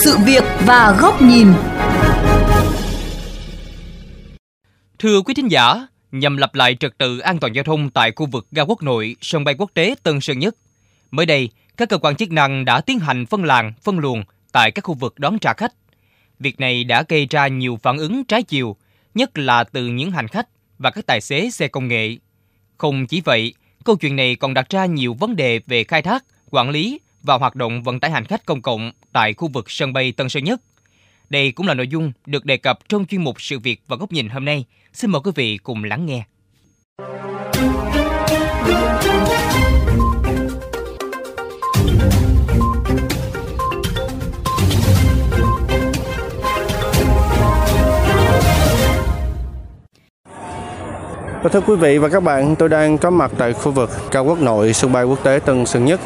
sự việc và góc nhìn. Thưa quý thính giả, nhằm lập lại trật tự an toàn giao thông tại khu vực ga quốc nội, sân bay quốc tế Tân Sơn Nhất. Mới đây, các cơ quan chức năng đã tiến hành phân làng, phân luồng tại các khu vực đón trả khách. Việc này đã gây ra nhiều phản ứng trái chiều, nhất là từ những hành khách và các tài xế xe công nghệ. Không chỉ vậy, câu chuyện này còn đặt ra nhiều vấn đề về khai thác, quản lý và hoạt động vận tải hành khách công cộng tại khu vực sân bay Tân Sơn Nhất. Đây cũng là nội dung được đề cập trong chuyên mục Sự việc và góc nhìn hôm nay. Xin mời quý vị cùng lắng nghe. Và thưa quý vị và các bạn, tôi đang có mặt tại khu vực cao quốc nội sân bay quốc tế Tân Sơn Nhất.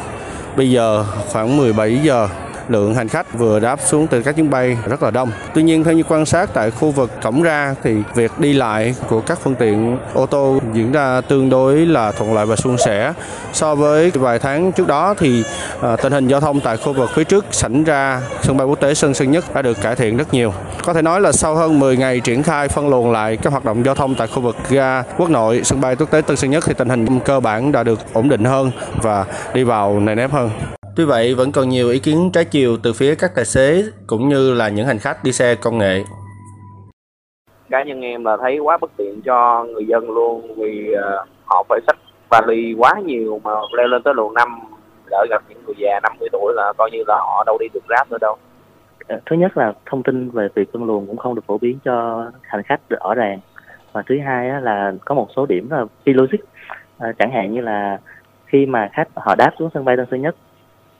Bây giờ khoảng 17 giờ lượng hành khách vừa đáp xuống từ các chuyến bay rất là đông. Tuy nhiên theo như quan sát tại khu vực cổng ra thì việc đi lại của các phương tiện ô tô diễn ra tương đối là thuận lợi và suôn sẻ. So với vài tháng trước đó thì à, tình hình giao thông tại khu vực phía trước sảnh ra sân bay quốc tế Tân Sơn Nhất đã được cải thiện rất nhiều. Có thể nói là sau hơn 10 ngày triển khai phân luồng lại các hoạt động giao thông tại khu vực ga quốc nội sân bay quốc tế Tân Sơn Nhất thì tình hình cơ bản đã được ổn định hơn và đi vào nề nếp hơn. Tuy vậy, vẫn còn nhiều ý kiến trái chiều từ phía các tài xế cũng như là những hành khách đi xe công nghệ. Cá nhân em là thấy quá bất tiện cho người dân luôn vì uh, họ phải xách vali quá nhiều mà leo lên tới luồng 5 đợi gặp những người già 50 tuổi là coi như là họ đâu đi được grab nữa đâu. Ờ, thứ nhất là thông tin về việc phân luồng cũng không được phổ biến cho hành khách rõ ràng và thứ hai là có một số điểm là phi logic à, chẳng hạn như là khi mà khách họ đáp xuống sân bay Tân Sơn Nhất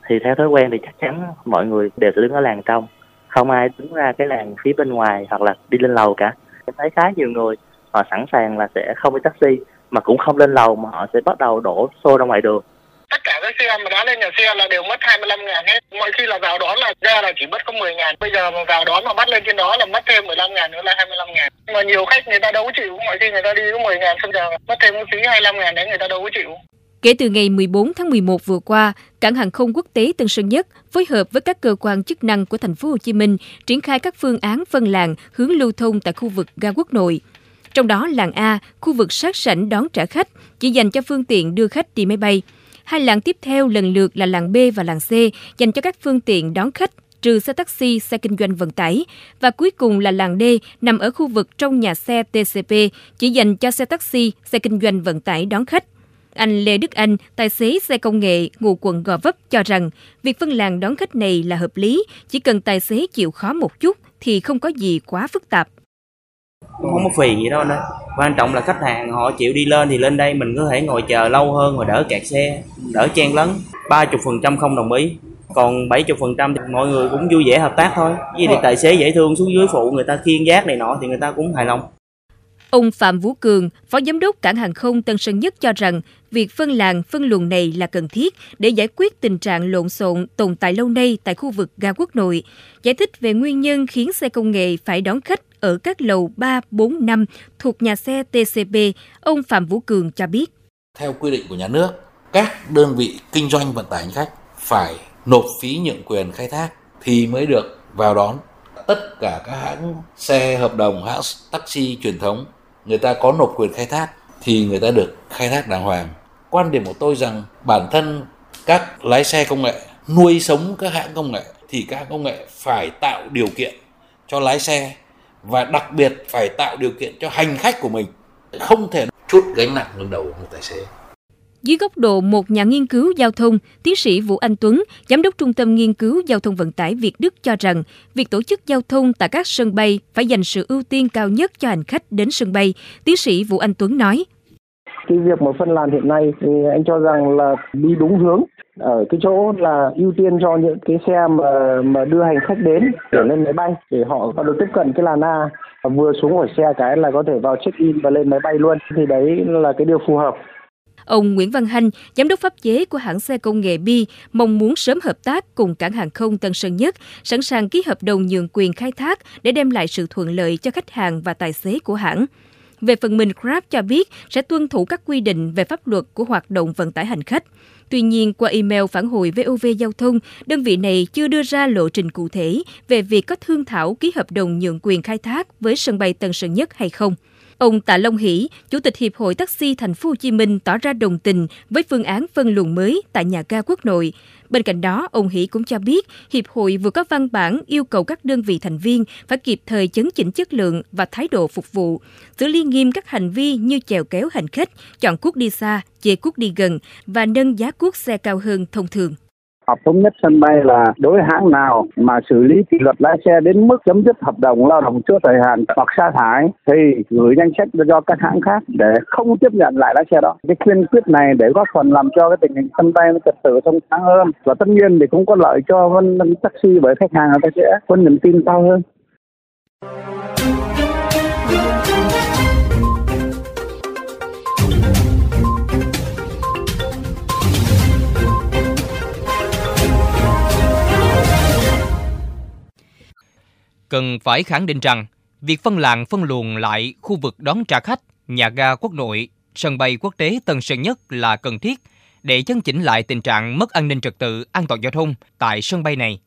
thì theo thói quen thì chắc chắn mọi người đều sẽ đứng ở làng trong. Không ai đứng ra cái làng phía bên ngoài hoặc là đi lên lầu cả. Em thấy khá nhiều người, họ sẵn sàng là sẽ không đi taxi, mà cũng không lên lầu mà họ sẽ bắt đầu đổ xô ra ngoài đường. Tất cả các xe mà đã lên nhà xe là đều mất 25 ngàn hết. Mọi khi là vào đón là ra là chỉ mất có 10 ngàn. Bây giờ mà vào đón mà bắt lên trên đó là mất thêm 15 ngàn nữa là 25 ngàn. Mà nhiều khách người ta đâu có chịu. Mọi khi người ta đi có 10 ngàn xong giờ mất thêm một phí 25 ngàn đấy người ta đâu có chịu. Kể từ ngày 14 tháng 11 vừa qua, cảng hàng không quốc tế Tân Sơn Nhất phối hợp với các cơ quan chức năng của thành phố Hồ Chí Minh triển khai các phương án phân làng hướng lưu thông tại khu vực ga quốc nội. Trong đó làng A, khu vực sát sảnh đón trả khách chỉ dành cho phương tiện đưa khách đi máy bay. Hai làng tiếp theo lần lượt là làng B và làng C dành cho các phương tiện đón khách trừ xe taxi, xe kinh doanh vận tải. Và cuối cùng là làng D nằm ở khu vực trong nhà xe TCP chỉ dành cho xe taxi, xe kinh doanh vận tải đón khách. Anh Lê Đức Anh, tài xế xe công nghệ ngụ quận Gò Vấp cho rằng việc phân làng đón khách này là hợp lý, chỉ cần tài xế chịu khó một chút thì không có gì quá phức tạp. Không có phì gì đâu nữa. Quan trọng là khách hàng họ chịu đi lên thì lên đây mình có thể ngồi chờ lâu hơn và đỡ kẹt xe, đỡ chen lấn. 30% không đồng ý, còn 70% thì mọi người cũng vui vẻ hợp tác thôi. Vì thì tài xế dễ thương xuống dưới phụ người ta khiên giác này nọ thì người ta cũng hài lòng. Ông Phạm Vũ Cường, Phó Giám đốc Cảng hàng không Tân Sơn Nhất cho rằng việc phân làng, phân luồng này là cần thiết để giải quyết tình trạng lộn xộn tồn tại lâu nay tại khu vực ga quốc nội. Giải thích về nguyên nhân khiến xe công nghệ phải đón khách ở các lầu 3, 4, 5 thuộc nhà xe TCB, ông Phạm Vũ Cường cho biết. Theo quy định của nhà nước, các đơn vị kinh doanh vận tải hành khách phải nộp phí nhượng quyền khai thác thì mới được vào đón. Tất cả các hãng xe hợp đồng, hãng taxi truyền thống người ta có nộp quyền khai thác thì người ta được khai thác đàng hoàng. Quan điểm của tôi rằng bản thân các lái xe công nghệ, nuôi sống các hãng công nghệ thì các hãng công nghệ phải tạo điều kiện cho lái xe và đặc biệt phải tạo điều kiện cho hành khách của mình không thể chút gánh nặng lên đầu một tài xế. Dưới góc độ một nhà nghiên cứu giao thông, tiến sĩ Vũ Anh Tuấn, Giám đốc Trung tâm Nghiên cứu Giao thông Vận tải Việt Đức cho rằng, việc tổ chức giao thông tại các sân bay phải dành sự ưu tiên cao nhất cho hành khách đến sân bay. Tiến sĩ Vũ Anh Tuấn nói. Cái việc mà phân làn hiện nay thì anh cho rằng là đi đúng hướng ở cái chỗ là ưu tiên cho những cái xe mà mà đưa hành khách đến để lên máy bay để họ có được tiếp cận cái làn A vừa xuống khỏi xe cái là có thể vào check in và lên máy bay luôn thì đấy là cái điều phù hợp Ông Nguyễn Văn Hanh, giám đốc pháp chế của hãng xe công nghệ Bi, mong muốn sớm hợp tác cùng cảng hàng không Tân Sơn Nhất, sẵn sàng ký hợp đồng nhượng quyền khai thác để đem lại sự thuận lợi cho khách hàng và tài xế của hãng. Về phần mình, Grab cho biết sẽ tuân thủ các quy định về pháp luật của hoạt động vận tải hành khách. Tuy nhiên, qua email phản hồi VOV Giao thông, đơn vị này chưa đưa ra lộ trình cụ thể về việc có thương thảo ký hợp đồng nhượng quyền khai thác với sân bay Tân Sơn Nhất hay không. Ông Tạ Long Hỷ, Chủ tịch Hiệp hội Taxi Thành phố Hồ Chí Minh tỏ ra đồng tình với phương án phân luồng mới tại nhà ga Quốc nội. Bên cạnh đó, ông Hỷ cũng cho biết Hiệp hội vừa có văn bản yêu cầu các đơn vị thành viên phải kịp thời chấn chỉnh chất lượng và thái độ phục vụ, xử lý nghiêm các hành vi như chèo kéo hành khách, chọn cuốc đi xa, chê cuốc đi gần và nâng giá cuốc xe cao hơn thông thường. Họp thống nhất sân bay là đối hãng nào mà xử lý kỷ luật lái xe đến mức chấm dứt hợp đồng lao động trước thời hạn hoặc sa thải thì gửi danh sách cho các hãng khác để không tiếp nhận lại lái xe đó. Cái kiên quyết này để góp phần làm cho cái tình hình sân bay nó trật tự thông thoáng hơn và tất nhiên thì cũng có lợi cho taxi bởi khách hàng người ta sẽ có niềm tin cao hơn. Cần phải khẳng định rằng việc phân làng phân luồng lại khu vực đón trả khách, nhà ga quốc nội, sân bay quốc tế Tân Sơn Nhất là cần thiết để chấn chỉnh lại tình trạng mất an ninh trật tự, an toàn giao thông tại sân bay này.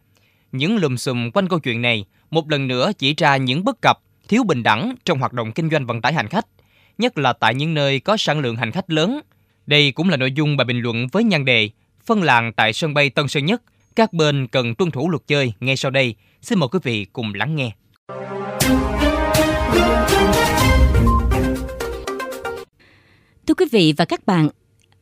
Những lùm xùm quanh câu chuyện này một lần nữa chỉ ra những bất cập, thiếu bình đẳng trong hoạt động kinh doanh vận tải hành khách, nhất là tại những nơi có sản lượng hành khách lớn. Đây cũng là nội dung bài bình luận với nhan đề Phân làng tại sân bay Tân Sơn Nhất, các bên cần tuân thủ luật chơi ngay sau đây Xin mời quý vị cùng lắng nghe. Thưa quý vị và các bạn,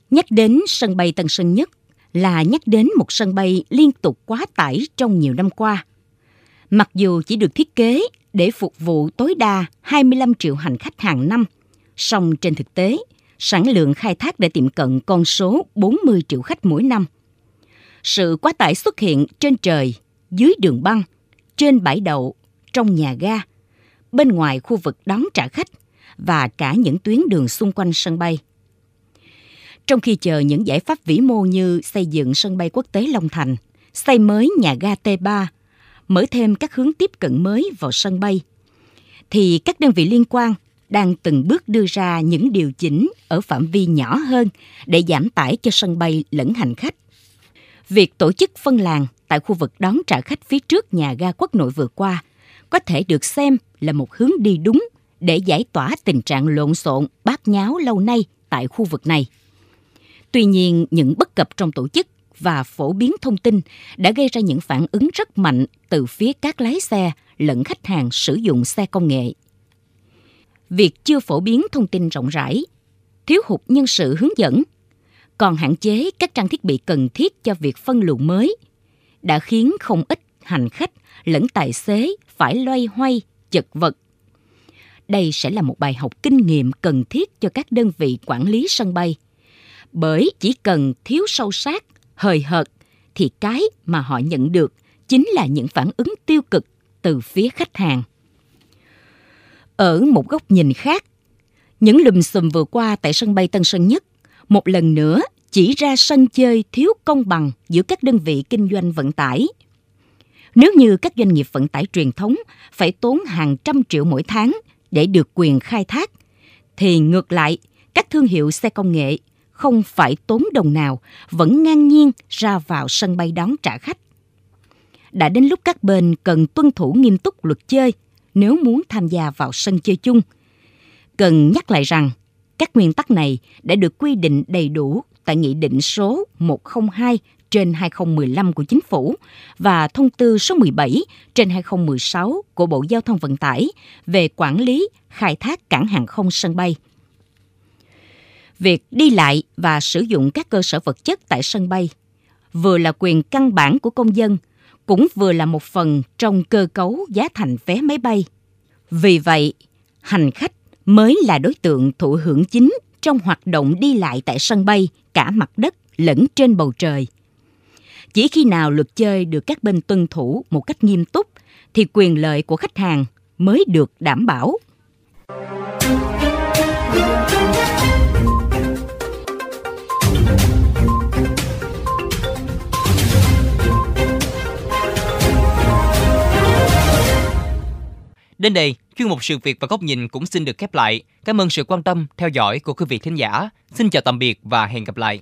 nhắc đến sân bay Tân Sơn Nhất là nhắc đến một sân bay liên tục quá tải trong nhiều năm qua. Mặc dù chỉ được thiết kế để phục vụ tối đa 25 triệu hành khách hàng năm, song trên thực tế, sản lượng khai thác đã tiệm cận con số 40 triệu khách mỗi năm. Sự quá tải xuất hiện trên trời, dưới đường băng – trên bãi đậu, trong nhà ga, bên ngoài khu vực đón trả khách và cả những tuyến đường xung quanh sân bay. Trong khi chờ những giải pháp vĩ mô như xây dựng sân bay quốc tế Long Thành, xây mới nhà ga T3, mở thêm các hướng tiếp cận mới vào sân bay, thì các đơn vị liên quan đang từng bước đưa ra những điều chỉnh ở phạm vi nhỏ hơn để giảm tải cho sân bay lẫn hành khách. Việc tổ chức phân làng tại khu vực đón trả khách phía trước nhà ga quốc nội vừa qua có thể được xem là một hướng đi đúng để giải tỏa tình trạng lộn xộn, bát nháo lâu nay tại khu vực này. Tuy nhiên, những bất cập trong tổ chức và phổ biến thông tin đã gây ra những phản ứng rất mạnh từ phía các lái xe lẫn khách hàng sử dụng xe công nghệ. Việc chưa phổ biến thông tin rộng rãi, thiếu hụt nhân sự hướng dẫn, còn hạn chế các trang thiết bị cần thiết cho việc phân luồng mới đã khiến không ít hành khách lẫn tài xế phải loay hoay, chật vật. Đây sẽ là một bài học kinh nghiệm cần thiết cho các đơn vị quản lý sân bay. Bởi chỉ cần thiếu sâu sát, hời hợt, thì cái mà họ nhận được chính là những phản ứng tiêu cực từ phía khách hàng. Ở một góc nhìn khác, những lùm xùm vừa qua tại sân bay Tân Sơn Nhất một lần nữa chỉ ra sân chơi thiếu công bằng giữa các đơn vị kinh doanh vận tải. Nếu như các doanh nghiệp vận tải truyền thống phải tốn hàng trăm triệu mỗi tháng để được quyền khai thác, thì ngược lại, các thương hiệu xe công nghệ không phải tốn đồng nào vẫn ngang nhiên ra vào sân bay đón trả khách. Đã đến lúc các bên cần tuân thủ nghiêm túc luật chơi nếu muốn tham gia vào sân chơi chung. Cần nhắc lại rằng, các nguyên tắc này đã được quy định đầy đủ tại Nghị định số 102 trên 2015 của Chính phủ và Thông tư số 17 trên 2016 của Bộ Giao thông Vận tải về quản lý, khai thác cảng hàng không sân bay. Việc đi lại và sử dụng các cơ sở vật chất tại sân bay vừa là quyền căn bản của công dân, cũng vừa là một phần trong cơ cấu giá thành vé máy bay. Vì vậy, hành khách mới là đối tượng thụ hưởng chính trong hoạt động đi lại tại sân bay, cả mặt đất lẫn trên bầu trời. Chỉ khi nào luật chơi được các bên tuân thủ một cách nghiêm túc, thì quyền lợi của khách hàng mới được đảm bảo. Đến đây, chuyên mục sự việc và góc nhìn cũng xin được khép lại. Cảm ơn sự quan tâm, theo dõi của quý vị thính giả. Xin chào tạm biệt và hẹn gặp lại.